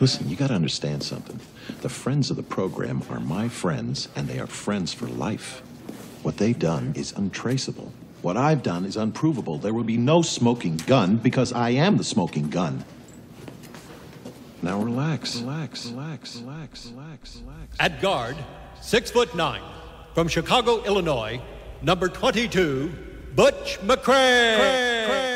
Listen, you gotta understand something. The friends of the program are my friends, and they are friends for life. What they've done is untraceable. What I've done is unprovable. There will be no smoking gun because I am the smoking gun. Now relax. Relax, relax, relax, relax, relax. At guard, six foot nine, from Chicago, Illinois, number 22, Butch McRae. See,